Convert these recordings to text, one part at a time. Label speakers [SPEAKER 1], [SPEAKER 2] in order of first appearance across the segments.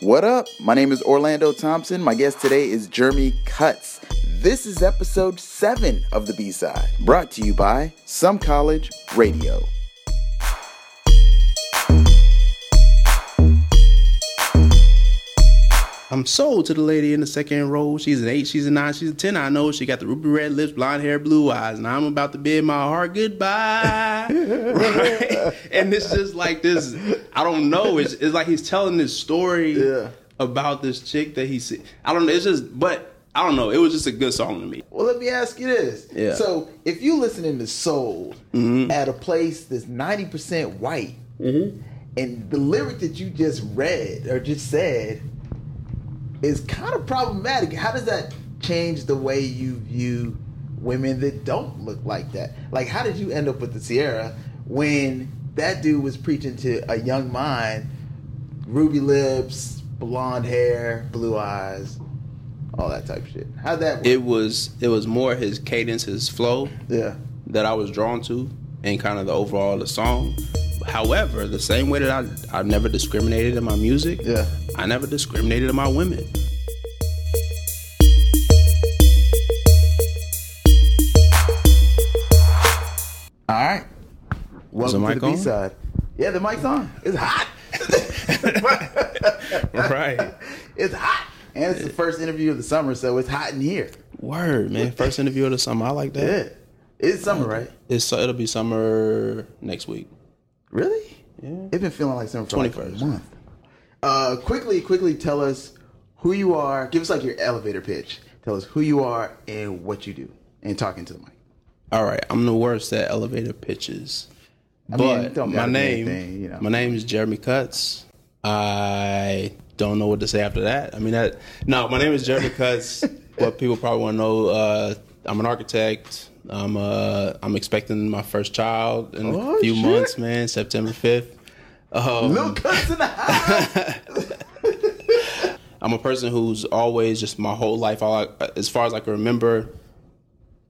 [SPEAKER 1] What up? My name is Orlando Thompson. My guest today is Jeremy Cutts. This is episode 7 of the B side, brought to you by Some College Radio.
[SPEAKER 2] I'm sold to the lady in the second row. She's an eight, she's a nine, she's a ten. I know she got the ruby red lips, blonde hair, blue eyes, and I'm about to bid my heart goodbye. right? And it's just like this. I don't know. It's, it's like he's telling this story
[SPEAKER 1] Yeah.
[SPEAKER 2] about this chick that he see. I don't know. It's just, but I don't know. It was just a good song to me.
[SPEAKER 1] Well, let me ask you this.
[SPEAKER 2] Yeah.
[SPEAKER 1] So, if you listening to soul mm-hmm. at a place that's 90% white, mm-hmm. and the lyric that you just read or just said is kind of problematic, how does that change the way you view women that don't look like that? Like, how did you end up with the Sierra when that dude was preaching to a young mind, ruby lips, blonde hair, blue eyes, all that type of shit? How'd that work?
[SPEAKER 2] It was it was more his cadence, his flow
[SPEAKER 1] yeah.
[SPEAKER 2] that I was drawn to, and kind of the overall of the song. However, the same way that I I never discriminated in my music,
[SPEAKER 1] Yeah.
[SPEAKER 2] I never discriminated in my women.
[SPEAKER 1] All right. Welcome
[SPEAKER 2] the
[SPEAKER 1] to the
[SPEAKER 2] on?
[SPEAKER 1] side. Yeah, the mic's on. It's hot.
[SPEAKER 2] Right.
[SPEAKER 1] It's hot. And it's the first interview of the summer, so it's hot in here.
[SPEAKER 2] Word, man. First interview of the summer. I like that.
[SPEAKER 1] Yeah. It's summer, right?
[SPEAKER 2] It's it'll be summer next week.
[SPEAKER 1] Really?
[SPEAKER 2] Yeah.
[SPEAKER 1] It's been feeling like summer for like a
[SPEAKER 2] 21st.
[SPEAKER 1] month. Uh, quickly, quickly tell us who you are. Give us like your elevator pitch. Tell us who you are and what you do. And talking to the mic.
[SPEAKER 2] All right, I'm the worst at elevator pitches.
[SPEAKER 1] I
[SPEAKER 2] But
[SPEAKER 1] don't
[SPEAKER 2] my name,
[SPEAKER 1] anything, you know.
[SPEAKER 2] my name is Jeremy Cutts. I don't know what to say after that. I mean, that no, my name is Jeremy Cutts. what people probably want to know, uh, I'm an architect. I'm uh, I'm expecting my first child in
[SPEAKER 1] Oh,
[SPEAKER 2] a few
[SPEAKER 1] shit.
[SPEAKER 2] months, man. September 5th. Um,
[SPEAKER 1] Little Cutts in the house.
[SPEAKER 2] I'm a person who's always just my whole life, all I, as far as I can remember,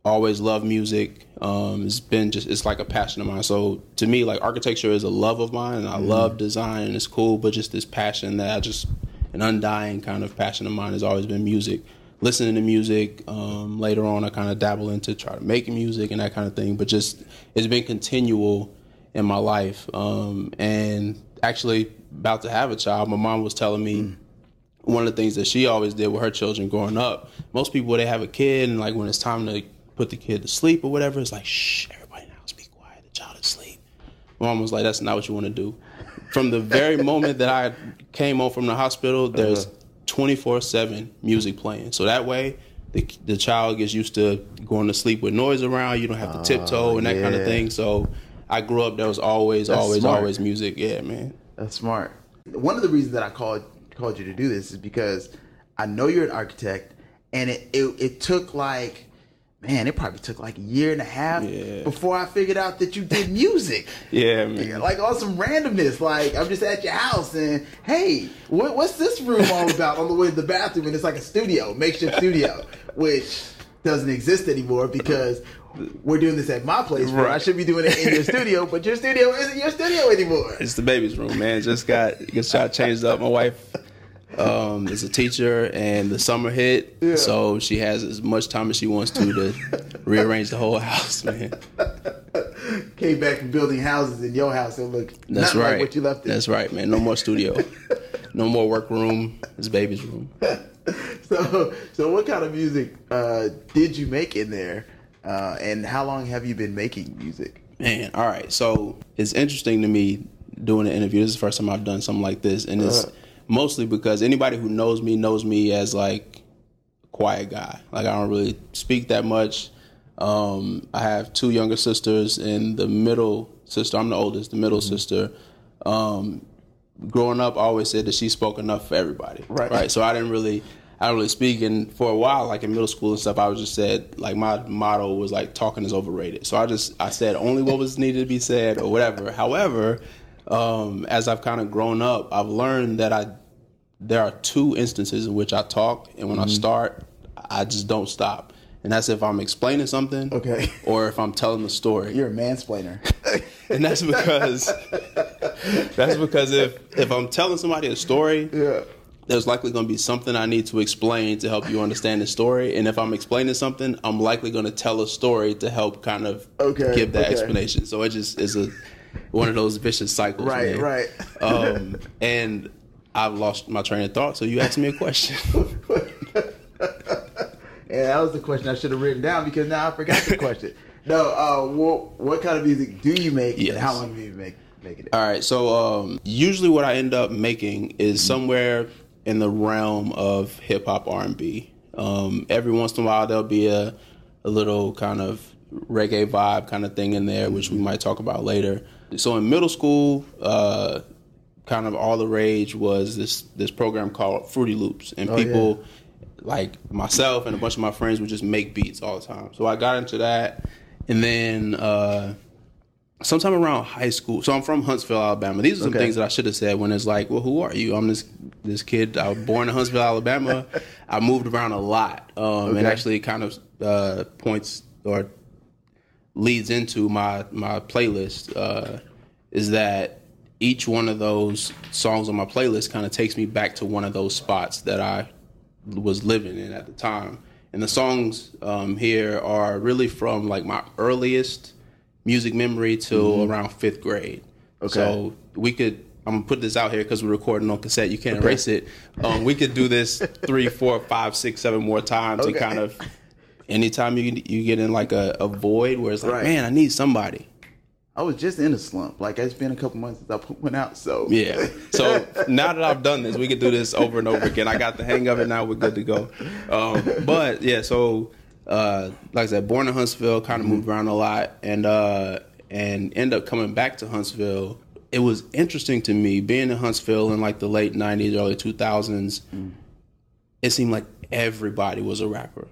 [SPEAKER 2] always loved music. Um, it's been just it's like a passion of mine. So to me, like architecture is a love of mine, and I love design, and it's cool. But just this passion that I just an undying kind of passion of mine has always been music. Listening to music. Um, later on, I kind of dabble into try to make music and that kind of thing. But just it's been continual in my life. Um, and actually, about to have a child, my mom was telling me one of the things that she always did with her children growing up, most people they have a kid and like when it's time to put the kid to sleep or whatever, it's like shh, everybody in the house be quiet, the child is asleep. My mom was like, that's not what you want to do. From the very moment that I came home from the hospital, there's 24 seven music playing. So that way. The, the child gets used to going to sleep with noise around. You don't have to tiptoe oh, and that kind of thing. So I grew up. There was always,
[SPEAKER 1] That's
[SPEAKER 2] always,
[SPEAKER 1] smart.
[SPEAKER 2] always music. Yeah, man.
[SPEAKER 1] That's smart. One of the reasons that I called called you to do this is because I know you're an architect, and it it, it took like man, it probably took like a year and a half
[SPEAKER 2] Yeah.
[SPEAKER 1] before I figured out that you did music.
[SPEAKER 2] Yeah, man.
[SPEAKER 1] like on some randomness, like I'm just at your house and hey, what, what's this room all about? On the way to the bathroom, and it's like a studio, makeshift studio, which doesn't exist anymore because we're doing this at my place. Where I should be doing it in your studio, but your studio isn't your studio anymore.
[SPEAKER 2] It's the baby's room, man. Just got just got changed up. My wife um, is a teacher, and the summer hit,
[SPEAKER 1] Yeah.
[SPEAKER 2] so she has as much time as she wants to to rearrange the whole house, man.
[SPEAKER 1] came back from building houses in your house and look
[SPEAKER 2] That's right.
[SPEAKER 1] like what you left it.
[SPEAKER 2] That's right, man. No more studio, no more workroom. It's baby's room.
[SPEAKER 1] So, so what kind of music uh, did you make in there, uh, and how long have you been making music?
[SPEAKER 2] Man, all right. So it's interesting to me doing an interview. This is the first time I've done something like this, and it's
[SPEAKER 1] Uh.
[SPEAKER 2] Mostly because anybody who knows me knows me as like a quiet guy. Like I don't really speak that much. Um, I have two younger sisters, and the middle sister. I'm the oldest. The middle sister. Um, growing up, I always said that she spoke enough for everybody.
[SPEAKER 1] Right.
[SPEAKER 2] Right. So I didn't really, I don't really speak. And for a while, like in middle school and stuff, I was just said like my motto was like talking is overrated. So I just I said only what was needed to be said or whatever. However, um, as I've kind of grown up, I've learned that I there are two instances in which I talk, and when I start, I just don't stop. And that's if I'm explaining something,
[SPEAKER 1] Okay.
[SPEAKER 2] or if I'm telling the story.
[SPEAKER 1] You're a mansplainer.
[SPEAKER 2] and that's because that's because if if I'm telling somebody a story,
[SPEAKER 1] yeah.
[SPEAKER 2] there's likely going to be something I need to explain to help you understand the story. And if I'm explaining something, I'm likely going to tell a story to help kind of
[SPEAKER 1] Okay,
[SPEAKER 2] give that
[SPEAKER 1] okay.
[SPEAKER 2] explanation. So it just is a one of those vicious cycles.
[SPEAKER 1] Right,
[SPEAKER 2] man.
[SPEAKER 1] right.
[SPEAKER 2] Um, and I've lost my train of thought. So you asked me a question.
[SPEAKER 1] And that was the question I should have written down because now I forgot the question. No, uh, what, what kind of music do you make?
[SPEAKER 2] Yes.
[SPEAKER 1] And how long have you make, making it?
[SPEAKER 2] All right. So um, usually, what I end up making is somewhere in the realm of hip hop R and B. Um, every once in a while, there'll be a a little kind of reggae vibe kind of thing in there, which we might talk about later. So in middle school, uh, kind of all the rage was this this program called Fruity Loops, and
[SPEAKER 1] Oh,
[SPEAKER 2] people like myself and a bunch of my friends would just make beats all the time. So I got into that, and then. Uh, sometime around high school. So I'm from Huntsville, Alabama. These are some
[SPEAKER 1] Okay.
[SPEAKER 2] things that I should have said when it's like, well, who are you? I'm this this kid. I was born in Huntsville, Alabama. I moved around a lot, um, and actually kind of uh, points or leads into my my playlist. Uh, is that each one of those songs on my playlist kind of takes me back to one of those spots that I was living in at the time. And the songs um, here are really from like my earliest music memory till around fifth grade.
[SPEAKER 1] Mm-hmm. Okay.
[SPEAKER 2] So we could. I'm gonna put this out here because we're recording on cassette. You can't erase it. Um, we could do this three, four, five, six, seven more times
[SPEAKER 1] Okay.
[SPEAKER 2] and kind of. Anytime you you get in like a, a void where it's like,
[SPEAKER 1] Right.
[SPEAKER 2] man, I need somebody.
[SPEAKER 1] I was just in a slump. Like it's been a couple months since I put one out. So
[SPEAKER 2] Yeah. So now that I've done this, we can do this over and over again. I got the hang of it now. We're good to go. Um, but yeah, so uh, like I said, born in Huntsville, kind of moved around a lot, and uh, and end up coming back to Huntsville. It was interesting to me being in Huntsville in like the late '90s, early 2000s. It seemed like everybody was a rapper.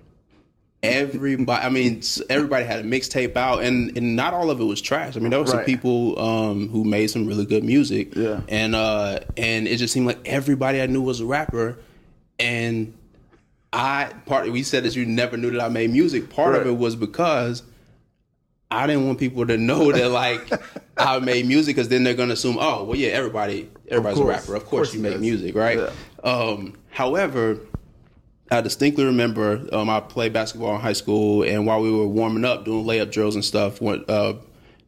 [SPEAKER 2] Everybody, I mean, everybody had a mixtape out, and, and not all of it was trash. I mean, there were some
[SPEAKER 1] Right.
[SPEAKER 2] people um, who made some really good music,
[SPEAKER 1] Yeah.
[SPEAKER 2] and uh, and it just seemed like everybody I knew was a rapper, and I part we said that you never knew that I made music. Part of it was because I didn't want people to know that like I made music because then they're gonna assume, oh, well, yeah, everybody, everybody's a rapper. Of
[SPEAKER 1] Of
[SPEAKER 2] course,
[SPEAKER 1] course
[SPEAKER 2] you make
[SPEAKER 1] does.
[SPEAKER 2] music, right?
[SPEAKER 1] Yeah.
[SPEAKER 2] Um, however, I distinctly remember um, I played basketball in high school, and while we were warming up, doing layup drills and stuff, when, uh,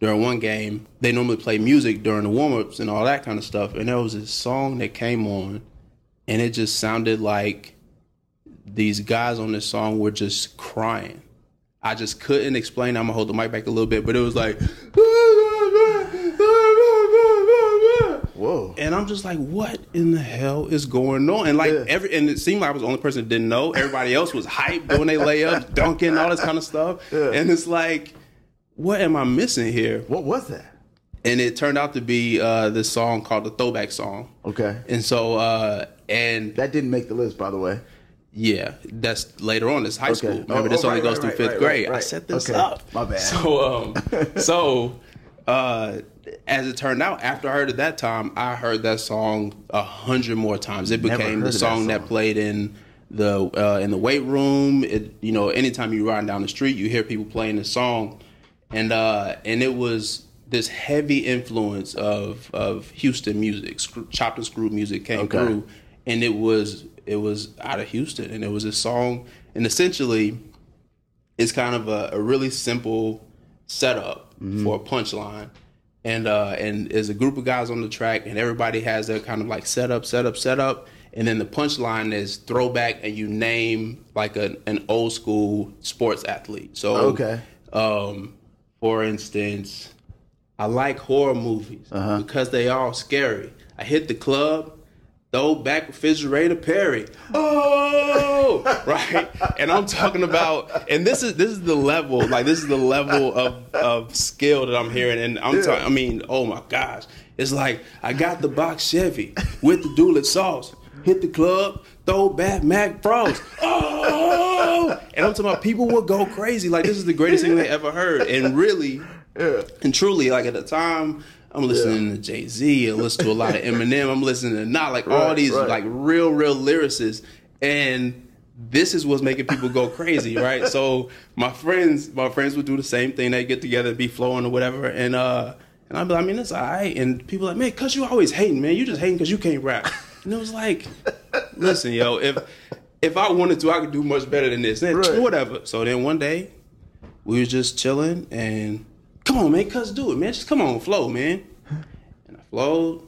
[SPEAKER 2] during one game, they normally play music during the warm ups and all that kind of stuff. And there was this song that came on, and it just sounded like these guys on this song were just crying. I just couldn't explain. I'm gonna hold the mic back a little bit, but it was like,
[SPEAKER 1] Whoa.
[SPEAKER 2] and I'm just like, what in the hell is going on? And like
[SPEAKER 1] Yeah.
[SPEAKER 2] every, and it seemed like I was the only person that didn't know. Everybody else was hyped doing their layups, dunking, all this kind of stuff.
[SPEAKER 1] Yeah.
[SPEAKER 2] And it's like, what am I missing here?
[SPEAKER 1] What was that?
[SPEAKER 2] And it turned out to be uh, this song called the Throwback Song.
[SPEAKER 1] Okay.
[SPEAKER 2] And so, uh, and
[SPEAKER 1] That didn't make the list, by the way.
[SPEAKER 2] Yeah, that's later on. It's high school.
[SPEAKER 1] Oh,
[SPEAKER 2] Remember, this
[SPEAKER 1] oh,
[SPEAKER 2] only
[SPEAKER 1] right,
[SPEAKER 2] goes
[SPEAKER 1] right,
[SPEAKER 2] through
[SPEAKER 1] right,
[SPEAKER 2] fifth grade. I set this
[SPEAKER 1] okay.
[SPEAKER 2] up.
[SPEAKER 1] My bad.
[SPEAKER 2] So, um, so uh, as it turned out, after I heard it that time, I heard that song a hundred more times. It became the
[SPEAKER 1] of that
[SPEAKER 2] song that, played in the uh, in the weight room. It, you know, anytime you ride down the street, you hear people playing this song, and uh, and it was this heavy influence of of Houston music, screw, chopped and screwed music came
[SPEAKER 1] Okay.
[SPEAKER 2] through, and it was it was out of Houston, and it was a song, and essentially, it's kind of a, a really simple setup
[SPEAKER 1] Mm-hmm.
[SPEAKER 2] for a punchline, and uh, and there's a group of guys on the track, and everybody has their kind of like setup, setup, setup, and then the punchline is throwback, and you name like a, an old school sports athlete. So
[SPEAKER 1] Okay.
[SPEAKER 2] um, for instance, I like horror movies
[SPEAKER 1] Uh-huh.
[SPEAKER 2] because they all scary. I hit the club, throw back refrigerator Perry. Oh, right. And I'm talking about, and this is this is the level, like this is the level of of skill that I'm hearing, and I'm talking. I mean, oh my gosh, it's like I got the box Chevy with the dulet sauce. Hit the club, throw back Mac Frost. Oh, and I'm talking about people would go crazy. Like this is the greatest thing they ever heard, and really,
[SPEAKER 1] Yeah.
[SPEAKER 2] and truly, like at the time, I'm listening to Jay Z. I listen to a lot of Eminem. I'm listening to not like all these
[SPEAKER 1] right.
[SPEAKER 2] like real, real lyricists, and this is what's making people go crazy, right? So my friends, my friends would do the same thing. They get together, be flowing or whatever, and uh, and I'd be like, I mean, it's alright. And people like, man, cause you always hating, man. You just hating cause you can't rap. And it was like, listen, yo, if if I wanted to, I could do much better than this. And
[SPEAKER 1] Right.
[SPEAKER 2] Whatever. So then one day, we was just chilling and come on, man, cuz do it, man. Just come on, flow, man. And I flowed.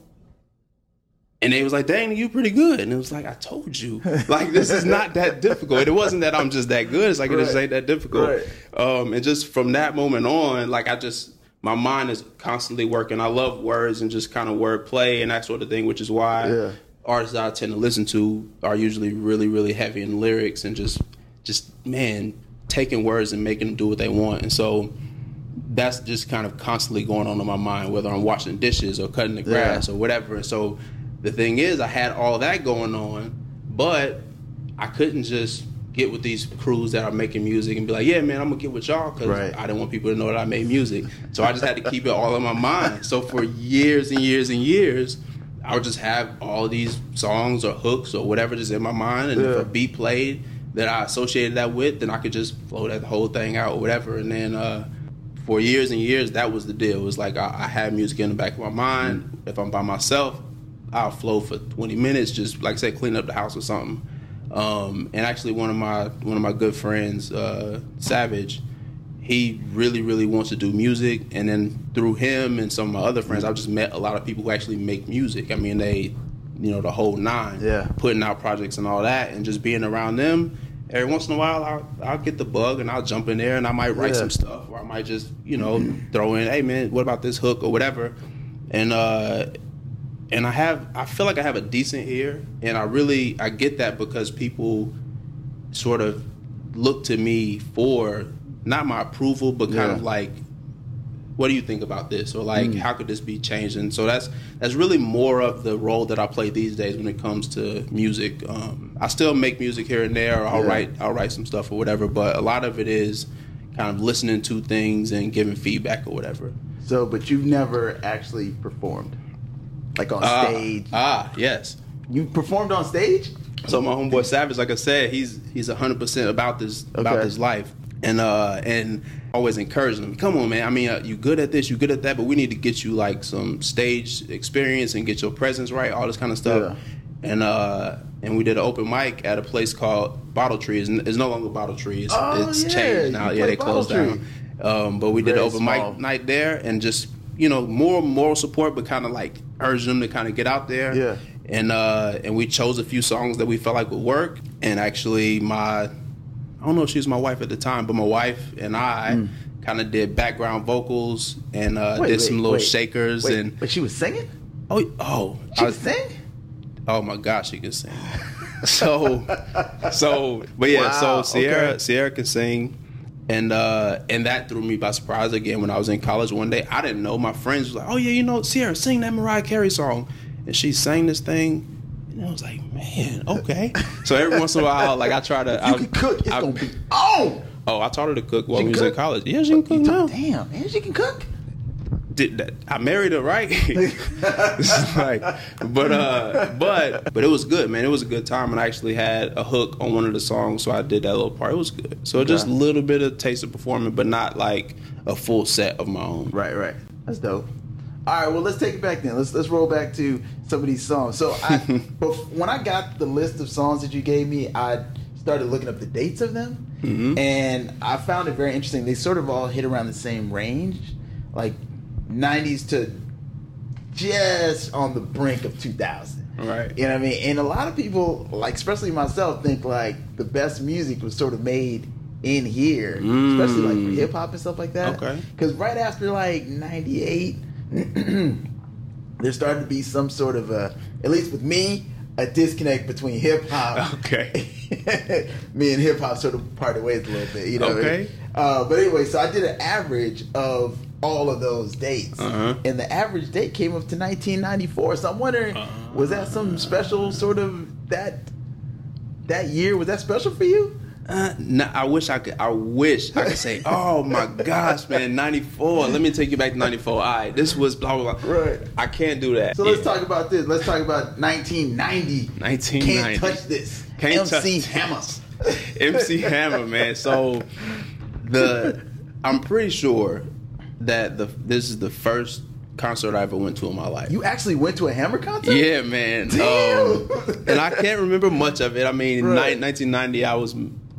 [SPEAKER 2] And they was like, dang, you pretty good. And it was like, I told you. Like, this is not that difficult. It wasn't that I'm just that good. It's like, it just ain't that difficult.
[SPEAKER 1] Right.
[SPEAKER 2] Um, and just from that moment on, like, I just, my mind is constantly working. I love words and just kind of wordplay and that sort of thing, which is why
[SPEAKER 1] Yeah.
[SPEAKER 2] artists that I tend to listen to are usually really, really heavy in lyrics and just, just, man, taking words and making them do what they want. And so, that's just kind of constantly going on in my mind, whether I'm washing dishes or cutting the grass
[SPEAKER 1] Yeah.
[SPEAKER 2] or whatever. And so the thing is, I had all that going on, but I couldn't just get with these crews that are making music and be like, yeah, man, I'm gonna get with y'all because
[SPEAKER 1] Right.
[SPEAKER 2] I didn't want people to know that I made music. So I just had to keep it all in my mind. So for years and years and years, I would just have all these songs or hooks or whatever just in my mind, and if
[SPEAKER 1] Yeah.
[SPEAKER 2] a beat played that I associated that with, then I could just flow that whole thing out or whatever. And then uh, for years and years, that was the deal. It was like I, I had music in the back of my mind. If I'm by myself, I'll flow for 20 minutes, just like I said, clean up the house or something. Um, and actually, one of my one of my good friends, uh, Savage, he really really wants to do music. And then through him and some of my other friends, I've just met a lot of people who actually make music. I mean, they, you know, the whole nine,
[SPEAKER 1] Yeah.
[SPEAKER 2] putting out projects and all that, and just being around them. Every once in a while, I'll, I'll get the bug and I'll jump in there and I might write
[SPEAKER 1] Yeah.
[SPEAKER 2] some stuff, or I might just, you know, throw in, hey man, what about this hook or whatever, and uh, and I have, I feel like I have a decent ear, and I really, I get that because people sort of look to me for not my approval, but kind
[SPEAKER 1] Yeah.
[SPEAKER 2] of like, what do you think about this, or like, how could this be changed? And so that's that's really more of the role that I play these days when it comes to music. Um, I still make music here and there, or I'll
[SPEAKER 1] Yeah.
[SPEAKER 2] write, I'll write some stuff or whatever, but a lot of it is kind of listening to things and giving feedback or whatever.
[SPEAKER 1] So, but you've never actually performed, like on
[SPEAKER 2] Ah,
[SPEAKER 1] stage.
[SPEAKER 2] ah, yes.
[SPEAKER 1] you performed on stage.
[SPEAKER 2] So my homeboy Savage, like I said, he's he's hundred percent about this about
[SPEAKER 1] Okay.
[SPEAKER 2] this life, and uh and always encouraging them Come on, man. I mean, uh, you good at this, you good at that, but we need to get you like some stage experience and get your presence right, all this kind of stuff. And uh and we did an open mic at a place called Bottle Tree. It's, it's no longer Bottle Tree. It's,
[SPEAKER 1] Oh,
[SPEAKER 2] it's
[SPEAKER 1] yeah,
[SPEAKER 2] changed now.
[SPEAKER 1] you
[SPEAKER 2] Yeah, they closed
[SPEAKER 1] Bottle
[SPEAKER 2] down. Um, but we did an open
[SPEAKER 1] small.
[SPEAKER 2] mic night there, and just you know more moral support, but kind of like urge them to kind of get out there
[SPEAKER 1] Yeah.
[SPEAKER 2] and uh, and we chose a few songs that we felt like would work. And actually, my I don't know if she was my wife at the time, but my wife and I kind of did background vocals and uh.
[SPEAKER 1] Wait,
[SPEAKER 2] did
[SPEAKER 1] wait,
[SPEAKER 2] some little
[SPEAKER 1] wait.
[SPEAKER 2] shakers and
[SPEAKER 1] but she was singing.
[SPEAKER 2] oh oh
[SPEAKER 1] She
[SPEAKER 2] I
[SPEAKER 1] was sing.
[SPEAKER 2] oh my gosh, she can sing. so so but yeah,
[SPEAKER 1] Wow,
[SPEAKER 2] so Sierra
[SPEAKER 1] okay.
[SPEAKER 2] Sierra can sing. And uh, and that threw me by surprise again when I was in college one day. I didn't know. My friends was like, "Oh yeah, you know, Sierra, sing that Mariah Carey song," and she sang this thing, and I was like, "Man, okay." so every once in a while, like I try to,
[SPEAKER 1] You
[SPEAKER 2] I,
[SPEAKER 1] can cook. It's
[SPEAKER 2] I-
[SPEAKER 1] gonna be on.
[SPEAKER 2] Oh, I taught her to cook while
[SPEAKER 1] She
[SPEAKER 2] we was
[SPEAKER 1] cook?
[SPEAKER 2] in college. Yeah, she can cook now.
[SPEAKER 1] Damn, man, she can cook.
[SPEAKER 2] Did that? I married her, right? Like, but uh, but but it was good, man. It was a good time, and I actually had a hook on one of the songs, so I did that little part. It was good. So just a little bit of taste of performing, but not like a full set of my own.
[SPEAKER 1] Right, right. That's dope. All right, well, let's take it back then. Let's let's roll back to some of these songs. So, I, bef- when I got the list of songs that you gave me, I started looking up the dates of them,
[SPEAKER 2] Mm-hmm.
[SPEAKER 1] and I found it very interesting. They sort of all hit around the same range, like '90s to just on the brink of 2000.
[SPEAKER 2] Right.
[SPEAKER 1] You know what I mean? And a lot of people, like especially myself, think like the best music was sort of made in here, especially like
[SPEAKER 2] Mm.
[SPEAKER 1] hip hop and stuff like that.
[SPEAKER 2] Okay.
[SPEAKER 1] Because right after like '98, there started to be some sort of a, at least with me, a disconnect between hip hop.
[SPEAKER 2] Okay.
[SPEAKER 1] me and hip hop sort of parted ways a little bit, you know. what I mean?
[SPEAKER 2] Okay.
[SPEAKER 1] Uh, but anyway, so I did an average of all of those dates,
[SPEAKER 2] Uh-huh.
[SPEAKER 1] and the average date came up to 1994. So I'm wondering, was that some special sort of that that year? Was that special for you?
[SPEAKER 2] Uh, no, I wish I could. I wish I could say, "Oh my gosh, man, '94." Let me take you back to '94. All right, this was blah blah blah.
[SPEAKER 1] Right.
[SPEAKER 2] I can't do that.
[SPEAKER 1] So let's
[SPEAKER 2] Yeah.
[SPEAKER 1] talk about this. Let's talk about 1990.
[SPEAKER 2] 1990.
[SPEAKER 1] Can't touch this.
[SPEAKER 2] Can't
[SPEAKER 1] MC
[SPEAKER 2] touch-
[SPEAKER 1] Hammer.
[SPEAKER 2] MC Hammer, man. So the I'm pretty sure that the this is the first concert I ever went to in my life.
[SPEAKER 1] You actually went to a Hammer concert?
[SPEAKER 2] Yeah, man. Um, and I can't remember much of it. I mean,
[SPEAKER 1] Right.
[SPEAKER 2] ni- 1990, I was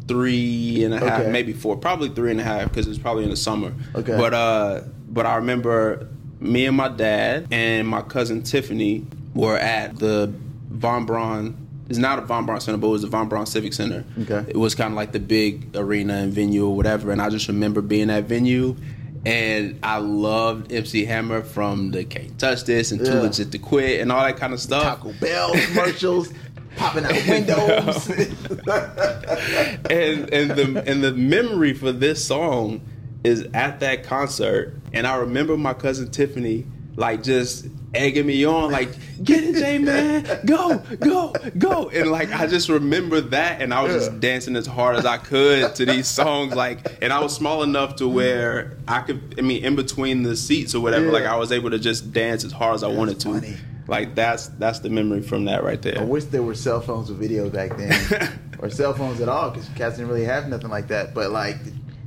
[SPEAKER 2] three and a half,
[SPEAKER 1] Okay.
[SPEAKER 2] maybe four, probably three and a half because it was probably in the summer.
[SPEAKER 1] Okay.
[SPEAKER 2] But uh, but I remember me and my dad and my cousin Tiffany were at the Von Braun. It's not a Von Braun Center, but it was the Von Braun Civic Center.
[SPEAKER 1] Okay.
[SPEAKER 2] It was kind of like the big arena and venue or whatever. And I just remember being at venue. And I loved MC Hammer from the Can't Touch This and Too
[SPEAKER 1] Yeah.
[SPEAKER 2] Legit to Quit and all that kind of stuff.
[SPEAKER 1] Taco Bell commercials, popping out windows.
[SPEAKER 2] and and the and the memory for this song is at that concert, and I remember my cousin Tiffany like just egging me on, like get it, J man, go, go, go, and like I just remember that, and I was
[SPEAKER 1] Yeah.
[SPEAKER 2] just dancing as hard as I could to these songs, like, and I was small enough to where I could, I mean, in between the seats or whatever,
[SPEAKER 1] Yeah.
[SPEAKER 2] like I was able to just dance as hard as I wanted to.
[SPEAKER 1] funny.
[SPEAKER 2] Like that's that's the memory from that right there.
[SPEAKER 1] I wish there were cell phones with video back then, or cell phones at all, because cats didn't really have nothing like that. But like,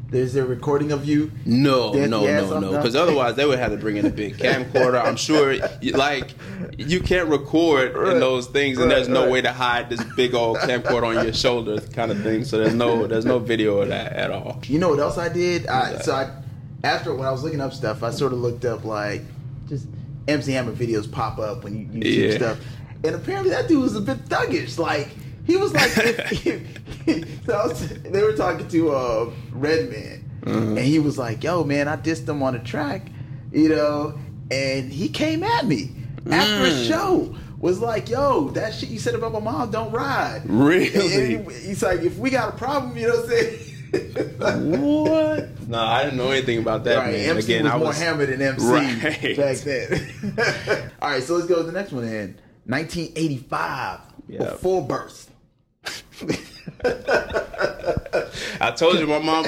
[SPEAKER 1] there's a recording of you.
[SPEAKER 2] No, no, no, no. Because otherwise, they would have to bring in a big camcorder. I'm sure, like, you can't record
[SPEAKER 1] Right.
[SPEAKER 2] in those things, and
[SPEAKER 1] Right,
[SPEAKER 2] there's no
[SPEAKER 1] right.
[SPEAKER 2] way to hide this big old camcorder on your shoulder, kind of thing. So there's no, there's no video of that at all.
[SPEAKER 1] You know what else I did? I, so I, after when I was looking up stuff, I sort of looked up like just MC Hammer videos pop up when you, you see
[SPEAKER 2] Yeah.
[SPEAKER 1] stuff, and apparently that dude was a bit thuggish. Like he was like, so I was, they were talking to uh, Redman, and he was like, "Yo, man, I dissed him on the track, you know," and he came at me after a
[SPEAKER 2] Mm.
[SPEAKER 1] show. Was like, yo, that shit you said about my mom don't ride.
[SPEAKER 2] Really?
[SPEAKER 1] And he- he's like, if we got a problem, you know what I'm saying?
[SPEAKER 2] What? No, I didn't know anything about that.
[SPEAKER 1] Right,
[SPEAKER 2] man.
[SPEAKER 1] MC
[SPEAKER 2] Again,
[SPEAKER 1] was
[SPEAKER 2] I
[SPEAKER 1] more
[SPEAKER 2] was
[SPEAKER 1] hammered than MC
[SPEAKER 2] Right.
[SPEAKER 1] back then. All right, so let's go to the next one then. 1985,
[SPEAKER 2] Yeah.
[SPEAKER 1] before birth.
[SPEAKER 2] I told you, my mom,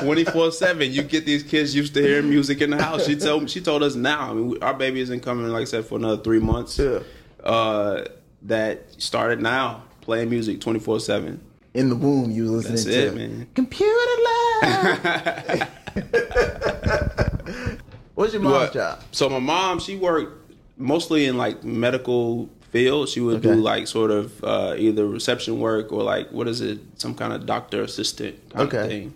[SPEAKER 2] twenty four seven. You get these kids used to hearing music in the house. She told she told us now. I mean, we, our baby isn't coming, like I said, for another three months.
[SPEAKER 1] Yeah.
[SPEAKER 2] Uh, that started now playing music twenty four seven.
[SPEAKER 1] In the womb, you was listening
[SPEAKER 2] That's
[SPEAKER 1] to
[SPEAKER 2] it, man.
[SPEAKER 1] Computer Love. What's your mom's job?
[SPEAKER 2] So my mom, she worked mostly in like medical field. She would
[SPEAKER 1] Okay.
[SPEAKER 2] do like sort of uh, either reception work or like what is it, some kind of doctor assistant kind
[SPEAKER 1] Okay.
[SPEAKER 2] of thing.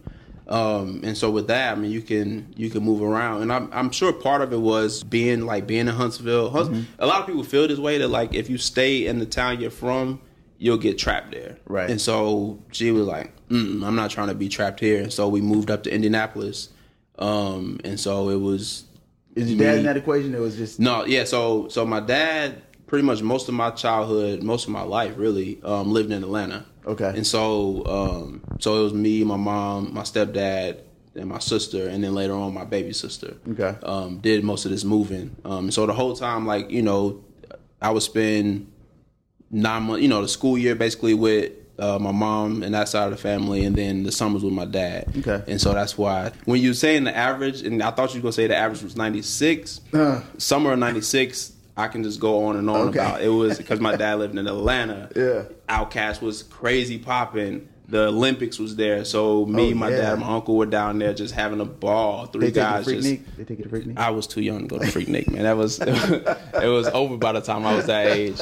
[SPEAKER 2] Um, and so with that, I mean, you can you can move around, and I'm I'm sure part of it was being like being in Huntsville. Hunts-
[SPEAKER 1] Mm-hmm.
[SPEAKER 2] A lot of people feel this way that like if you stay in the town you're from, you'll get trapped there.
[SPEAKER 1] Right.
[SPEAKER 2] And so she was like, I'm not trying to be trapped here. And so we moved up to Indianapolis. Um, and so it was
[SPEAKER 1] Is your dad
[SPEAKER 2] me-
[SPEAKER 1] in that equation? It was just
[SPEAKER 2] no, yeah. So so my dad, pretty much most of my childhood, most of my life, really, um, lived in Atlanta.
[SPEAKER 1] Okay.
[SPEAKER 2] And so um, so it was me, my mom, my stepdad, and my sister, and then later on my baby sister.
[SPEAKER 1] Okay.
[SPEAKER 2] Um, did most of this moving. Um, so the whole time, like you know, I would spend nine months, you know, the school year basically with uh, my mom and that side of the family, and then the summers with my dad.
[SPEAKER 1] Okay.
[SPEAKER 2] And so that's why when you saying the average, and I thought you were gonna say the average was ninety six.
[SPEAKER 1] Uh.
[SPEAKER 2] Summer of ninety six, I can just go on and on
[SPEAKER 1] Okay.
[SPEAKER 2] about. It was because my dad lived in Atlanta.
[SPEAKER 1] Yeah.
[SPEAKER 2] OutKast was crazy popping. The Olympics was there, so me,
[SPEAKER 1] Oh,
[SPEAKER 2] my
[SPEAKER 1] yeah.
[SPEAKER 2] dad, my uncle were down there just having a ball. Three
[SPEAKER 1] they take
[SPEAKER 2] guys
[SPEAKER 1] it to Freak
[SPEAKER 2] just
[SPEAKER 1] Nick. They take it to Freaknik.
[SPEAKER 2] I was too young to go to Freaknik, man. That was it was over by the time I was that age.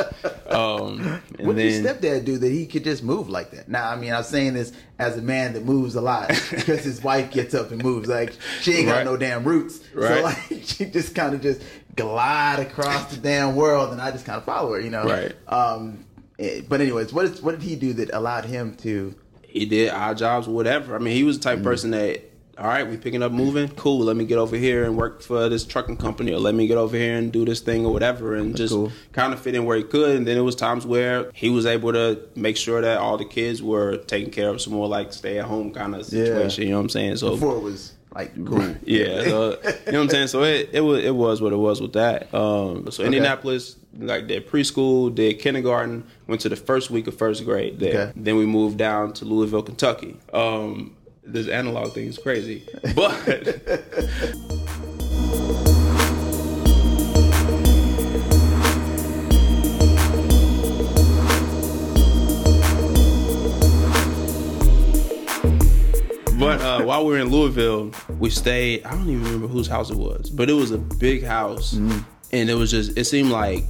[SPEAKER 2] Um, and
[SPEAKER 1] What did your stepdad do that he could just move like that? Now, I mean, I'm saying this as a man that moves a lot because his wife gets up and moves. Like she ain't got
[SPEAKER 2] Right.
[SPEAKER 1] no damn roots,
[SPEAKER 2] right.
[SPEAKER 1] so like she just kind of just glide across the damn world, and I just kind of follow her, you know.
[SPEAKER 2] Right.
[SPEAKER 1] Um. eh, But anyways, what is what did he do that allowed him to?
[SPEAKER 2] He did odd jobs, whatever. I mean, he was the
[SPEAKER 1] Mm.
[SPEAKER 2] type of person that, all right, we picking up moving, cool. Let me get over here and work for this trucking company, or let me get over here and do this thing or whatever, and just
[SPEAKER 1] cool.
[SPEAKER 2] kind of fit in where he could. And then it was times where he was able to make sure that all the kids were taken care of, some more like stay at home kind of situation. Yeah. You know what I'm saying? So
[SPEAKER 1] Before it was like cool.
[SPEAKER 2] Yeah, so, you know what I'm saying. So it, it was it was what it was with that. Um, so Indianapolis, like did preschool, did kindergarten, went to the first week of first grade there.
[SPEAKER 1] Okay.
[SPEAKER 2] Then we moved down to Louisville, Kentucky. Um, this analog thing is crazy, but but uh, while we were in Louisville, we stayed. I don't even remember whose house it was, but it was a big house,
[SPEAKER 1] Mm-hmm.
[SPEAKER 2] and it was just. It seemed like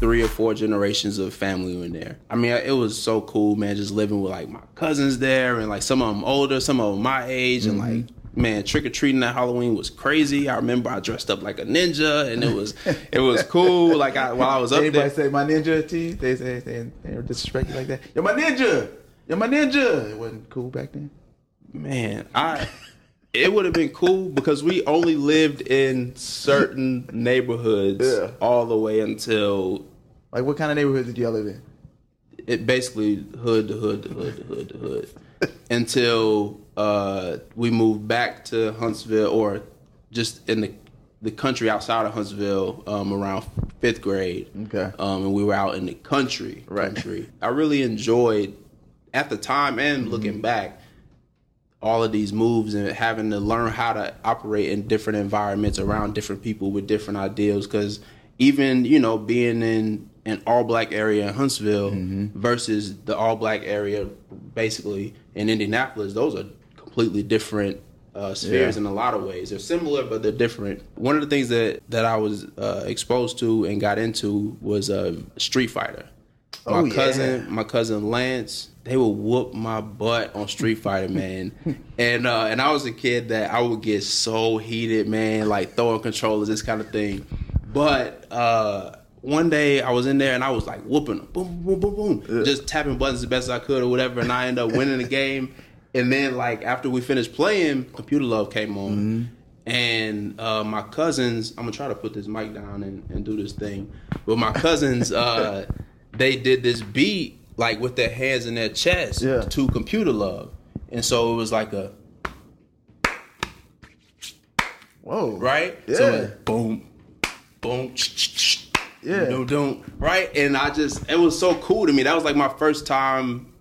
[SPEAKER 2] three or four generations of family in there. I mean, it was so cool, man. Just living with like my cousins there, and like some of them older, some of them my age, and
[SPEAKER 1] Mm-hmm.
[SPEAKER 2] like. Man, trick or treating that Halloween was crazy. I remember I dressed up like a ninja, and it was it was cool. Like I, while I was up
[SPEAKER 1] Anybody
[SPEAKER 2] there,
[SPEAKER 1] say my ninja to you? They say they, they disrespect you like that. You're my ninja. You're my ninja. It wasn't cool back then.
[SPEAKER 2] Man, I it would have been cool because we only lived in certain neighborhoods
[SPEAKER 1] Yeah.
[SPEAKER 2] all the way until
[SPEAKER 1] Like, what kind of neighborhood did y'all live in?
[SPEAKER 2] it basically hood to hood to hood to hood to hood until uh, we moved back to Huntsville or just in the the country outside of Huntsville um, around fifth grade.
[SPEAKER 1] Okay.
[SPEAKER 2] Um, and we were out in the country.
[SPEAKER 1] Right.
[SPEAKER 2] Country. I really enjoyed at the time and looking back all of these moves and having to learn how to operate in different environments around different people with different ideals. Because even you know being in an all black area in huntsville versus the all black area basically in indianapolis those are completely different uh, spheres
[SPEAKER 1] Yeah.
[SPEAKER 2] in a lot of ways. They're similar but they're different. One of the things that that i was uh, exposed to and got into was uh, street fighter my
[SPEAKER 1] Oh, yeah.
[SPEAKER 2] cousin my cousin Lance, they would whoop my butt on Street Fighter, man. and uh, and I was a kid that I would get so heated, man, like throwing controllers, this kind of thing. But uh, one day I was in there and I was like whooping them, boom, boom, boom, boom, just tapping buttons as best as I could or whatever, and I ended up winning the game. And then like after we finished playing, Computer Love came on. And uh, my cousins, I'm gonna try to put this mic down and, and do this thing. But my cousins, uh, they did this beat like with their hands in their chest
[SPEAKER 1] Yeah.
[SPEAKER 2] to computer love. And so it was like a
[SPEAKER 1] Whoa.
[SPEAKER 2] right?
[SPEAKER 1] Yeah.
[SPEAKER 2] So boom, boom,
[SPEAKER 1] Yeah.
[SPEAKER 2] boom, boom, right? And I just it was so cool to me. That was like my first time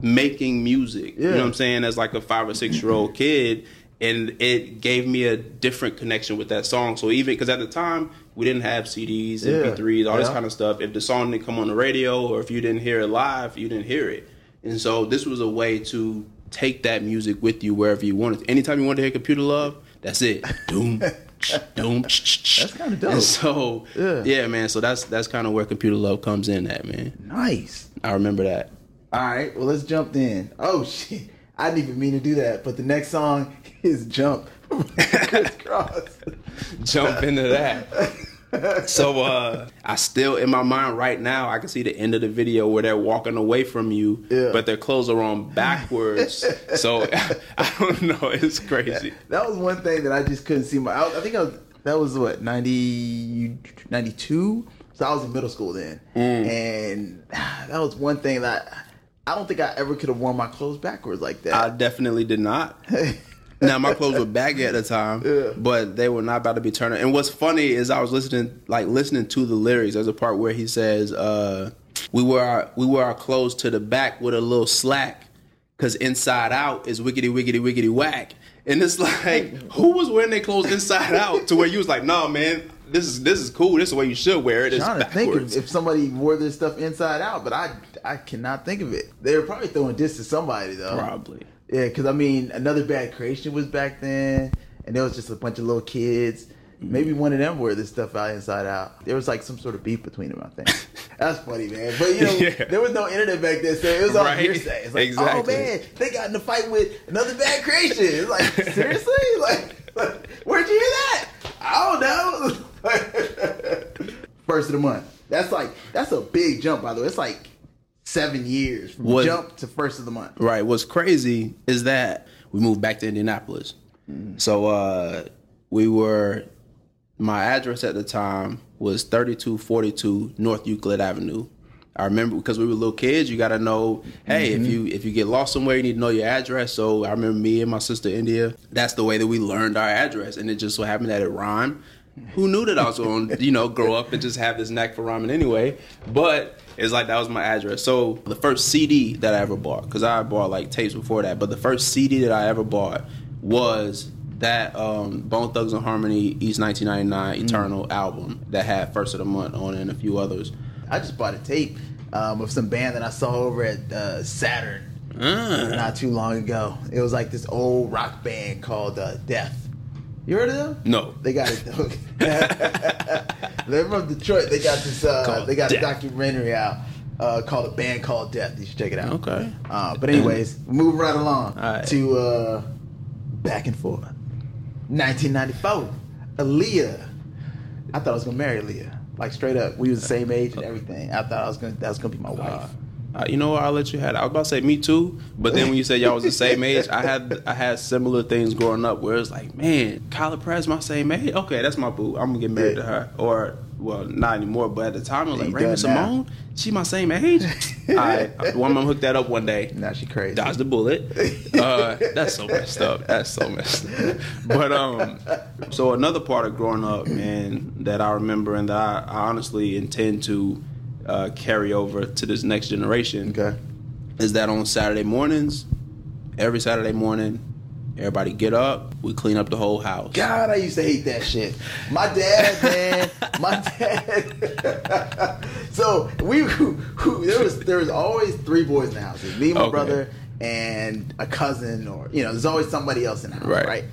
[SPEAKER 2] making music. You know what I'm saying? As like a five or six year old kid. And it gave me a different connection with that song. So even because at the time we didn't have CDs, MP3s, all this kind of stuff. If the song didn't come on the radio or if you didn't hear it live, you didn't hear it. And so this was a way to take that music with you wherever you wanted. Anytime you wanted to hear computer love, that's it. Doom, doom. That's
[SPEAKER 1] kinda dope.
[SPEAKER 2] And so
[SPEAKER 1] Yeah.
[SPEAKER 2] yeah. man. So that's that's kind of where computer love comes in at, man.
[SPEAKER 1] Nice.
[SPEAKER 2] I remember that.
[SPEAKER 1] All right. Well, let's jump in. Oh shit! I didn't even mean to do that, but the next song is "Jump." Kris Kross.
[SPEAKER 2] Jump into that. So uh I still in my mind right now I can see the end of the video where they're walking away from you,
[SPEAKER 1] Yeah.
[SPEAKER 2] but their clothes are on backwards. so I don't know. It's crazy.
[SPEAKER 1] That was one thing that I just couldn't see. My, I, I think I was, that was what 90, 92? So I was in middle school then, and that was one thing that I don't think I ever could have worn my clothes backwards like that.
[SPEAKER 2] I definitely did not. now my clothes were baggy at the time,
[SPEAKER 1] Yeah.
[SPEAKER 2] but they were not about to be turning. And what's funny is I was listening, like listening to the lyrics. There's a part where he says, uh, "We wear our we wear our clothes to the back with a little slack, cause inside out is wiggity wiggity wiggity whack." And it's like, who was wearing their clothes inside out to where you was like, "No, man, this is this is cool. This is the way you should wear it. It's
[SPEAKER 1] trying to think if, if somebody wore this stuff inside out, but I I cannot think of it. They were probably throwing this to somebody though.
[SPEAKER 2] Probably.
[SPEAKER 1] Yeah, because I mean, another bad creation was back then, and there was just a bunch of little kids. Mm-hmm. Maybe one of them wore this stuff out inside out. There was like some sort of beef between them. I think that's funny, man. But you know,
[SPEAKER 2] Yeah.
[SPEAKER 1] there was no internet back then, so it was all
[SPEAKER 2] Right.
[SPEAKER 1] hearsay. It's like, oh man, they got in a fight with another bad creation. It's like seriously, like, like, where'd you hear that? I don't know. First of the month. That's like that's a big jump, by the way. It's like seven years from
[SPEAKER 2] Was-
[SPEAKER 1] jump to first of the month.
[SPEAKER 2] Right. What's crazy is that we moved back to Indianapolis. So uh, we were, my address at the time was 3242 North Euclid Avenue. I remember because we were little kids. You got to know, hey, if you if you get lost somewhere, you need to know your address. So I remember me and my sister India. That's the way that we learned our address, and it just so happened that it rhymed. Who knew that I was going to, you know, grow up and just have this knack for rhyming anyway? But it's like that was my address. So the first CD that I ever bought, because I bought like tapes before that, but the first CD that I ever bought was that um, Bone Thugs-n-Harmony East 1999 Eternal album that had First of the Month on it and a few others.
[SPEAKER 1] I just bought a tape um, of some band that I saw over at uh, Saturn
[SPEAKER 2] Uh,
[SPEAKER 1] not too long ago. It was like this old rock band called uh, Death. You heard of them?
[SPEAKER 2] no.
[SPEAKER 1] They got it. They're from Detroit. They got this. Uh, they got
[SPEAKER 2] Death.
[SPEAKER 1] a documentary out uh, called "A Band Called Death." You should check it out.
[SPEAKER 2] Okay.
[SPEAKER 1] Uh, but anyways, move right along
[SPEAKER 2] right.
[SPEAKER 1] to uh, back and forth. 1994, Aaliyah. I thought I was gonna marry Aaliyah. Like straight up, we was the same age and everything. I thought I was gonna that was gonna be my wife.
[SPEAKER 2] Uh, you know what? I'll let you have. It. I was about to say me too, but then when you said y'all was the same age, I had I had similar things growing up where it's like, man, Kyla Pratt's my same age. Okay, that's my boo. I'm gonna get married
[SPEAKER 1] Yeah.
[SPEAKER 2] to her. Or well, not anymore. But at the time, I was like,
[SPEAKER 1] Raven now.
[SPEAKER 2] Simone, she my same age. I one mom hooked that up one day.
[SPEAKER 1] now she crazy.
[SPEAKER 2] Dodged the bullet. Uh, that's so messed up. That's so messed up. But um, so another part of growing up, man, that I remember and that I, I honestly intend to uh, carry over to this next generation
[SPEAKER 1] Okay.
[SPEAKER 2] is that on Saturday mornings, every Saturday morning, everybody get up, we clean up the whole house.
[SPEAKER 1] God, I used to hate that shit. My dad, man, my dad. so we, who, there was there was always three boys in the house. Me, my
[SPEAKER 2] Okay.
[SPEAKER 1] brother, and a cousin, or you know, there's always somebody else in the house,
[SPEAKER 2] Right.
[SPEAKER 1] right?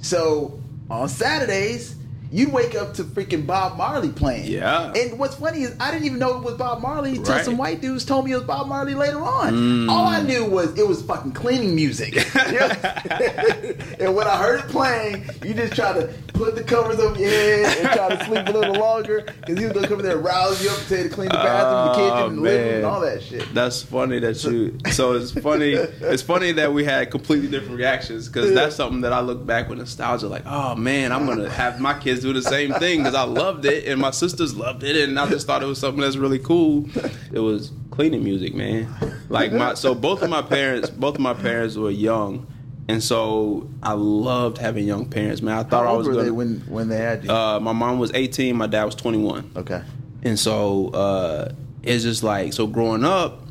[SPEAKER 1] So on Saturdays. You'd wake up to freaking Bob Marley playing.
[SPEAKER 2] Yeah.
[SPEAKER 1] And what's funny is I didn't even know it was Bob Marley until
[SPEAKER 2] Right.
[SPEAKER 1] some white dudes told me it was Bob Marley later on. Mm. All I knew was it was fucking cleaning music. and when I heard it playing, you just try to put the covers over your head and try to sleep a little longer because he was gonna come in there and rouse you up and tell you to clean the oh, bathroom, the kitchen,
[SPEAKER 2] Oh,
[SPEAKER 1] and the living room, and all that shit.
[SPEAKER 2] That's funny that you. So it's funny. It's funny that we had completely different reactions because that's something that I look back with nostalgia. Like, oh man, I'm gonna have my kids do the same thing because I loved it and my sisters loved it and I just thought it was something that's really cool. It was cleaning music, man. Like my so both of my parents, both of my parents were young, and so I loved having young parents. Man, I thought
[SPEAKER 1] How
[SPEAKER 2] I
[SPEAKER 1] old
[SPEAKER 2] was
[SPEAKER 1] were they
[SPEAKER 2] gonna.
[SPEAKER 1] when when they had you?
[SPEAKER 2] Uh, my mom was 18, my dad was 21.
[SPEAKER 1] okay.
[SPEAKER 2] And so uh, it's just like so growing up,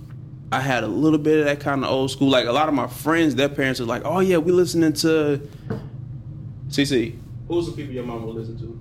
[SPEAKER 2] I had a little bit of that kind of old school. Like a lot of my friends, their parents are like, "Oh yeah, we listening to CC." Who's the people your mom will listen to?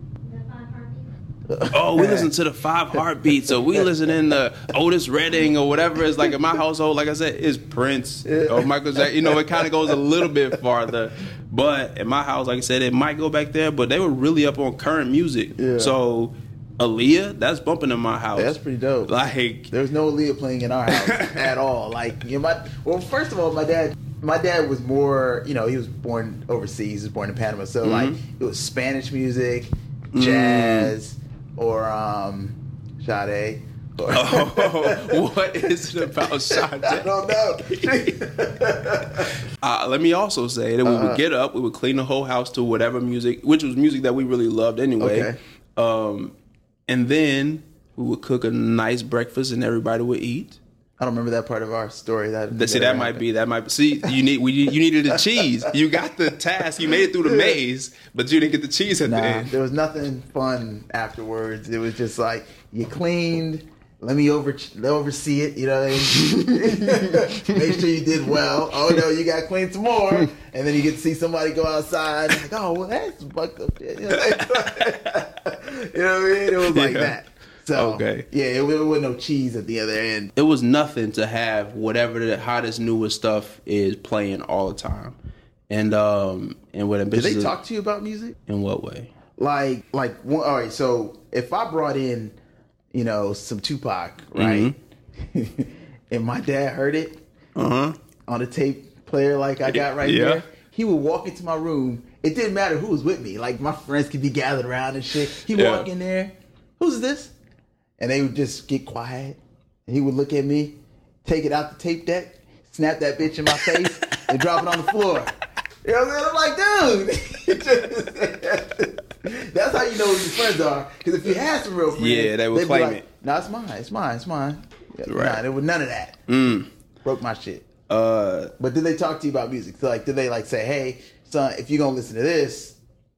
[SPEAKER 2] Oh, we listen to the Five Heartbeats, or we listen in the Otis Redding, or whatever. It's like in my household, like I said, is Prince or Michael Jackson. You know, it kind of goes a little bit farther. But in my house, like I said, it might go back there. But they were really up on current music.
[SPEAKER 1] Yeah.
[SPEAKER 2] So Aaliyah, that's bumping in my house.
[SPEAKER 1] That's pretty dope.
[SPEAKER 2] Like,
[SPEAKER 1] There was no Aaliyah playing in our house at all. Like, you know, my well, first of all, my dad, my dad was more, you know, he was born overseas. He was born in Panama, so like
[SPEAKER 2] Mm-hmm.
[SPEAKER 1] it was Spanish music,
[SPEAKER 2] Mm.
[SPEAKER 1] Or um, Sade. Or,
[SPEAKER 2] oh, what is it about Sade?
[SPEAKER 1] I don't know.
[SPEAKER 2] Uh, let me also say that we
[SPEAKER 1] Uh-huh.
[SPEAKER 2] would get up, we would clean the whole house to whatever music, which was music that we really loved anyway.
[SPEAKER 1] Okay.
[SPEAKER 2] Um, and then we would cook a nice breakfast, and everybody would eat.
[SPEAKER 1] I don't remember that part of our story. That,
[SPEAKER 2] That, see, that might be that might be. See, you need we you needed the cheese. You got the task. You made it through the maze, but you didn't get the cheese at the end.
[SPEAKER 1] there was nothing fun afterwards. It was just like you cleaned. Let me over oversee it. You know, what I mean? make sure you did well. Oh no, you got to clean some more, and then you get to see somebody go outside. Like, oh well, that's fucked up. shit. You know, you know what I mean? It was like
[SPEAKER 2] Yeah.
[SPEAKER 1] that. So
[SPEAKER 2] Okay.
[SPEAKER 1] yeah, it, it wasn't no cheese at the other end.
[SPEAKER 2] It was nothing to have whatever the hottest newest stuff is playing all the time, and um and what
[SPEAKER 1] Did they talk to you about music?
[SPEAKER 2] in what way?
[SPEAKER 1] like like all right so if i brought in you know some tupac right and my dad heard it
[SPEAKER 2] Uh huh.
[SPEAKER 1] on a tape player like i got right
[SPEAKER 2] Yeah.
[SPEAKER 1] there he would walk into my room it didn't matter who was with me like my friends could be gathered around and shit he
[SPEAKER 2] Yeah.
[SPEAKER 1] walk in there who's this and they would just get quiet and he would look at me take it out the tape deck snap that bitch in my face and drop it on the floor you know what I'm saying? I'm like, dude. That's how you know who your friends are. Because if you had some real friends,
[SPEAKER 2] Yeah, they would
[SPEAKER 1] they'd be
[SPEAKER 2] claim
[SPEAKER 1] like,
[SPEAKER 2] it.
[SPEAKER 1] No, it's mine. It's mine. It's mine. Yeah,
[SPEAKER 2] Right.
[SPEAKER 1] Nah, there was none of that.
[SPEAKER 2] Mm.
[SPEAKER 1] Broke my shit.
[SPEAKER 2] Uh,
[SPEAKER 1] But did they talk to you about music? So like, did they like say, "Hey, son, if you're gonna listen to this,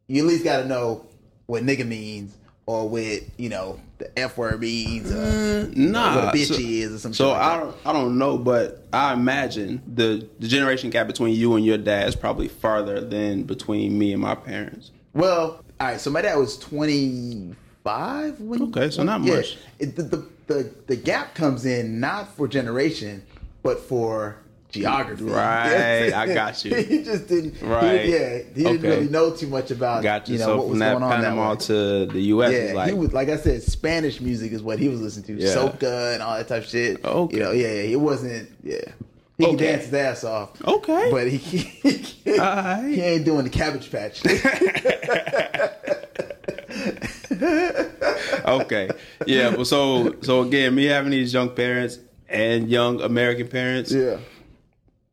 [SPEAKER 1] you at least got to know what nigga means, or what you know the f word means, uh, mm, or
[SPEAKER 2] nah.
[SPEAKER 1] what a bitch
[SPEAKER 2] so,
[SPEAKER 1] is, or some
[SPEAKER 2] so
[SPEAKER 1] like
[SPEAKER 2] I don't I don't know, but I imagine the the generation gap between you and your dad is probably farther than between me and my parents.
[SPEAKER 1] Well, all right. So my dad was 25 when.
[SPEAKER 2] Okay, so not
[SPEAKER 1] yeah.
[SPEAKER 2] much.
[SPEAKER 1] It, the, the the the gap comes in not for generation, but for geography.
[SPEAKER 2] Right, I got you.
[SPEAKER 1] he just didn't.
[SPEAKER 2] Right.
[SPEAKER 1] He, yeah, he didn't really know too much about
[SPEAKER 2] Got you.
[SPEAKER 1] you know
[SPEAKER 2] so
[SPEAKER 1] what
[SPEAKER 2] from
[SPEAKER 1] was
[SPEAKER 2] that
[SPEAKER 1] going on
[SPEAKER 2] Panama to the U.S.
[SPEAKER 1] Yeah,
[SPEAKER 2] like
[SPEAKER 1] he was like I said, Spanish music is what he was listening to,
[SPEAKER 2] Yeah.
[SPEAKER 1] soca and all that type of shit.
[SPEAKER 2] Okay.
[SPEAKER 1] you know, yeah, yeah, it wasn't. Yeah, he can dance his ass off.
[SPEAKER 2] Okay.
[SPEAKER 1] but he he,
[SPEAKER 2] Alright.
[SPEAKER 1] he ain't doing the Cabbage Patch.
[SPEAKER 2] okay. Yeah. Well, so so again, me having these young parents and young American parents.
[SPEAKER 1] yeah,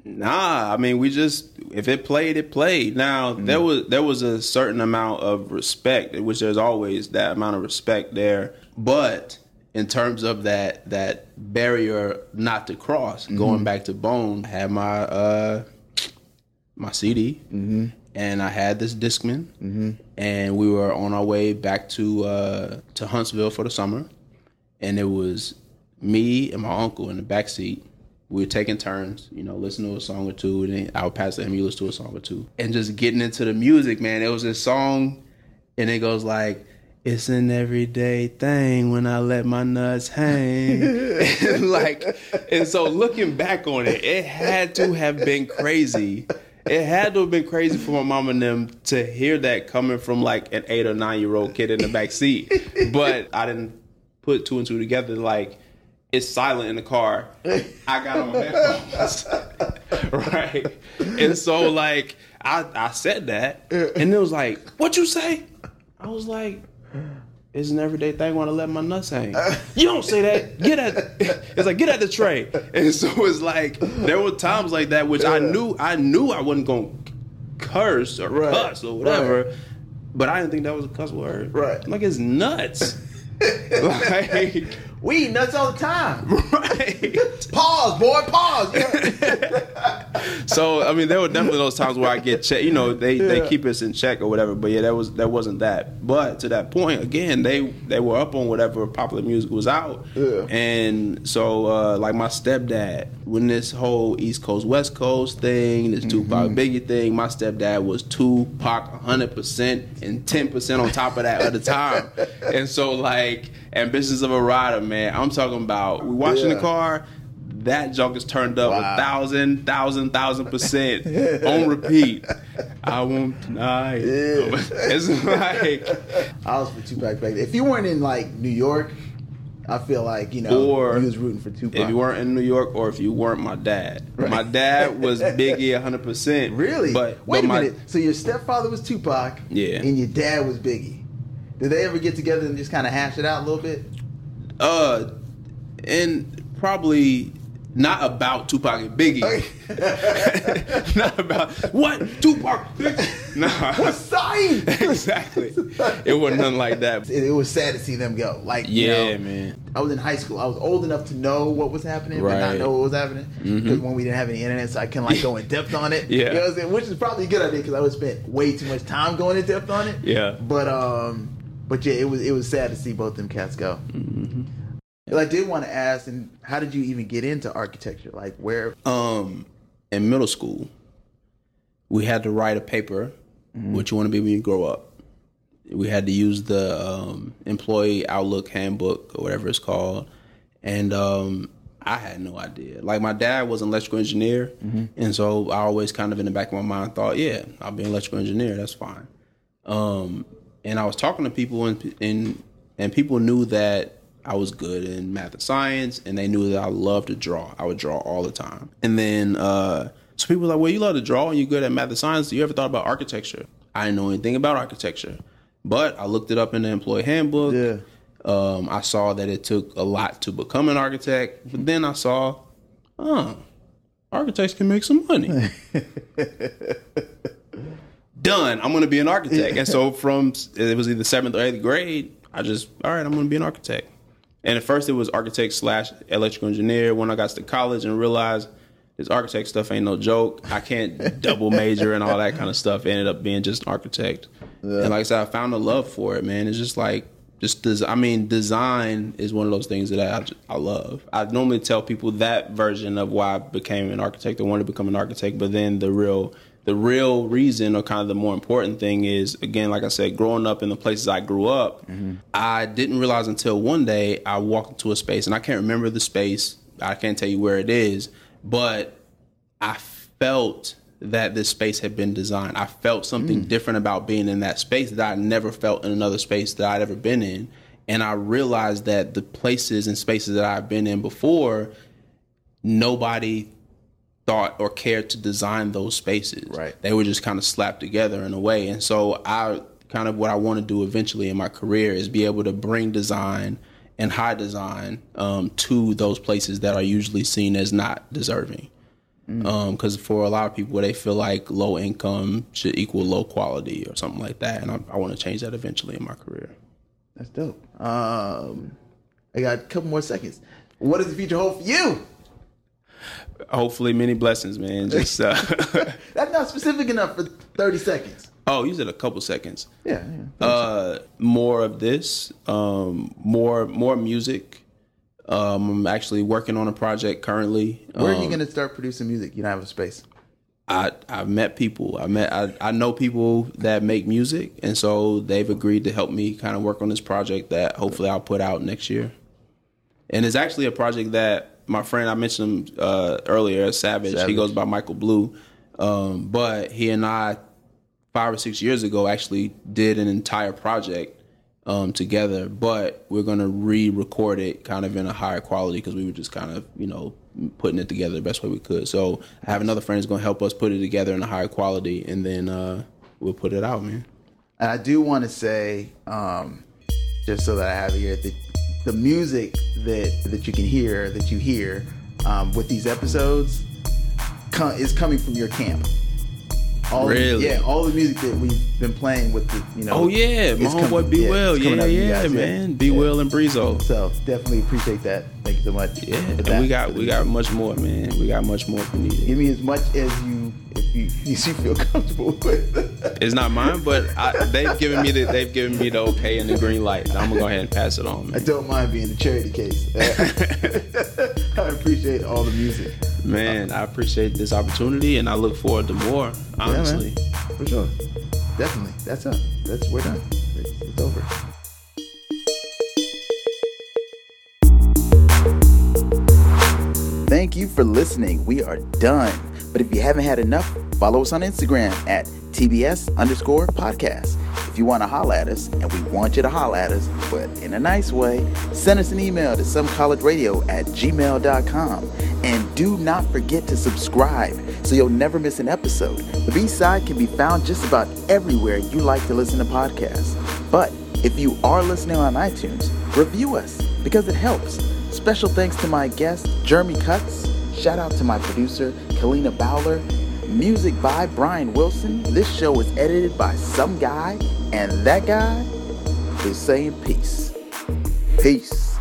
[SPEAKER 2] Nah, I mean we just if it played, it played. Now there was there was a certain amount of respect, which there's always that amount of respect there. But in terms of that that barrier not to cross, going back to Bone, I had my uh my CD, and I had this Discman, and we were on our way back to uh to Huntsville for the summer, and it was me and my uncle in the back seat. We were taking turns, you know, listening to a song or two, and then I would pass to him, listen to a song or two, and just getting into the music, man. It was this song, and it goes like, "It's an everyday thing when I let my nuts hang," and like, and so looking back on it, it had to have been crazy. It had to have been crazy for my mom and them to hear that coming from like an eight or nine year old kid in the back seat, but I didn't put two and two together. Like it's silent in the car. I got on my headphones, right? And so like I I said that, and it was like, "What you say?" I was like. It's an everyday thing when I let my nuts hang. You don't say that. Get at it's like get at the tray. And so it's like there were times like that which I knew I knew I wasn't gonna curse or
[SPEAKER 1] Right.
[SPEAKER 2] cuss or whatever.
[SPEAKER 1] Right.
[SPEAKER 2] But I didn't think that was a cuss word.
[SPEAKER 1] Right.
[SPEAKER 2] Like it's nuts. like
[SPEAKER 1] we eat nuts all the time.
[SPEAKER 2] right.
[SPEAKER 1] Pause, boy, pause. Yeah.
[SPEAKER 2] So I mean, there were definitely those times where I get checked. You know, they,
[SPEAKER 1] Yeah.
[SPEAKER 2] they keep us in check or whatever. But yeah, that was that wasn't that. But to that point, again, they they were up on whatever popular music was out.
[SPEAKER 1] Yeah.
[SPEAKER 2] And so, uh, like my stepdad, when this whole East Coast West Coast thing, this Tupac Biggie thing, my stepdad was Tupac 100 percent and 10 percent on top of that at the time. And so, like, Ambitions of a Rider, man, I'm talking about. We watching
[SPEAKER 1] Yeah.
[SPEAKER 2] the car. That junk is turned up
[SPEAKER 1] Wow.
[SPEAKER 2] a thousand, thousand, thousand percent on repeat. I won't deny.
[SPEAKER 1] Yeah.
[SPEAKER 2] It's like,
[SPEAKER 1] I was for Tupac back then. If you weren't in like New York, I feel like you know
[SPEAKER 2] Or
[SPEAKER 1] you was rooting for Tupac.
[SPEAKER 2] if you weren't in New York or if you weren't my dad.
[SPEAKER 1] Right.
[SPEAKER 2] My dad was Biggie 100%.
[SPEAKER 1] really,
[SPEAKER 2] But,
[SPEAKER 1] wait
[SPEAKER 2] but
[SPEAKER 1] a
[SPEAKER 2] my,
[SPEAKER 1] minute. So your stepfather was Tupac,
[SPEAKER 2] Yeah.
[SPEAKER 1] and your dad was Biggie. Did they ever get together and just kind of hash it out a little bit?
[SPEAKER 2] Uh, and probably not about Tupac and Biggie. not about what Tupac. Biggie? Nah,
[SPEAKER 1] Sign.
[SPEAKER 2] exactly. It wasn't nothing like that.
[SPEAKER 1] It, it was sad to see them go. Like, you
[SPEAKER 2] Yeah,
[SPEAKER 1] know,
[SPEAKER 2] man.
[SPEAKER 1] I was in high school. I was old enough to know what was happening, but not
[SPEAKER 2] Mm-hmm.
[SPEAKER 1] know what was happening. Because when we didn't have any internet, so I can like go in depth on it.
[SPEAKER 2] Yeah.
[SPEAKER 1] you know what I'm saying? Which is probably a good idea because I would spend way too much time going in depth on it.
[SPEAKER 2] Yeah.
[SPEAKER 1] But um, but yeah, it was it was sad to see both them cats go.
[SPEAKER 2] Mm-hmm.
[SPEAKER 1] And I did want to ask, and how did you even get into architecture? Like, where?
[SPEAKER 2] um in middle school we had to write a paper what you want to be when you grow up we had to use the um, employee outlook handbook or whatever it's called and um, i had no idea like my dad was an electrical engineer and so i always kind of in the back of my mind thought yeah i'll be an electrical engineer that's fine um, and I was talking to people and and and people knew that I was good in math and science, and they knew that I loved to draw. I would draw all the time. And then uh, so people were like, "Well, you love to draw, and you're good at math and science. Do you ever thought about architecture?" I didn't know anything about architecture, but I looked it up in the employee handbook.
[SPEAKER 1] Yeah.
[SPEAKER 2] Um, I saw that it took a lot to become an architect, but then I saw, oh, architects can make some money. Done. I'm going to be an architect. And so from it was either seventh or eighth grade, I just all right. I'm going to be an architect. And at first it was architect slash electrical engineer. When I got to college and realized this architect stuff ain't no joke. I can't double major and all that kind of stuff. Ended up being just an architect. And like I said, I found a love for it, man. It's just like just des- I mean, design is one of those things that I I love. I normally tell people that version of why I became an architect or wanted to become an architect, but then the real the real reason or kind of the more important thing is again, like I said, growing up in the places I grew up, I didn't realize until one day I walked into a space and I can't remember the space. I can't tell you where it is, but I felt that this space had been designed. I felt something mm. different about being in that space that I never felt in another space that I'd ever been in. And I realized that the places and spaces that I've been in before, nobody thought or cared to design those spaces.
[SPEAKER 1] Right.
[SPEAKER 2] They were just kind of slapped together in a way. And so I kind of what I want to do eventually in my career is be able to bring design and high design um, to those places that are usually seen as not deserving. Because for a lot of people, they feel like low income should equal low quality or something like that, and I, I want to change that eventually in my career.
[SPEAKER 1] That's dope. Um, I got a couple more seconds. What does the future hold for you?
[SPEAKER 2] Hopefully, many blessings, man. Just uh,
[SPEAKER 1] That's not specific enough for 30 seconds.
[SPEAKER 2] oh, you said a couple seconds.
[SPEAKER 1] Yeah. yeah.
[SPEAKER 2] Uh, more of this, um, more more music. Um, I'm actually working on a project currently.
[SPEAKER 1] Where are you
[SPEAKER 2] Um,
[SPEAKER 1] going to start producing music? You don't have a space.
[SPEAKER 2] I I've met people. I met I, I know people that make music, and so they've agreed to help me kind of work on this project that hopefully I'll put out next year. And it's actually a project that my friend I mentioned him, uh, earlier, Savage,
[SPEAKER 1] Savage.
[SPEAKER 2] He goes by Michael Blue, um, but he and I five or six years ago actually did an entire project um, together. But we're gonna re-record it kind of in a higher quality because we were just kind of you know putting it together the best way we could. So I have another friend who's gonna help us put it together in a higher quality, and then uh, we'll put it out, man.
[SPEAKER 1] And I do want to say, um, just so that I have it here, that the music that that you can hear, that you hear um, with these episodes, co- is coming from your camp. All
[SPEAKER 2] Really?
[SPEAKER 1] yeah, all the music that we've been playing with the, you know.
[SPEAKER 2] Oh yeah, my homeboy Be
[SPEAKER 1] yeah,
[SPEAKER 2] Well, yeah,
[SPEAKER 1] you
[SPEAKER 2] yeah, man, Be Well and Breezo.
[SPEAKER 1] So definitely appreciate that. Thank you so much.
[SPEAKER 2] Yeah, and we got we got much more, man. We got much more if we need.
[SPEAKER 1] Give me as much as you if you if you feel comfortable with.
[SPEAKER 2] It's not mine, but I, they've given me the they've given me the okay and the green light. I'm gonna go ahead and pass it on,
[SPEAKER 1] I don't mind being the charity case. I appreciate all the music.
[SPEAKER 2] Man, I appreciate this opportunity and I look forward to more. Honestly,
[SPEAKER 1] Yeah. For sure. Definitely. That's up. That's we're done. It's, it's over. Thank you for listening. We are done. But if you haven't had enough, follow us on Instagram at TBS underscore podcast. If you want to holla at us, and we want you to holla at us, but in a nice way, send us an email to somecollegeradio at gmail.com. And do not forget to subscribe so you'll never miss an episode. The B side can be found just about everywhere you like to listen to podcasts. But if you are listening on iTunes, review us because it helps. Special thanks to my guest, Jeremy Cutts. Shout out to my producer, Kalina Bowler. Music by Brian Wilson. This show was edited by some guy, and that guy is saying peace. Peace.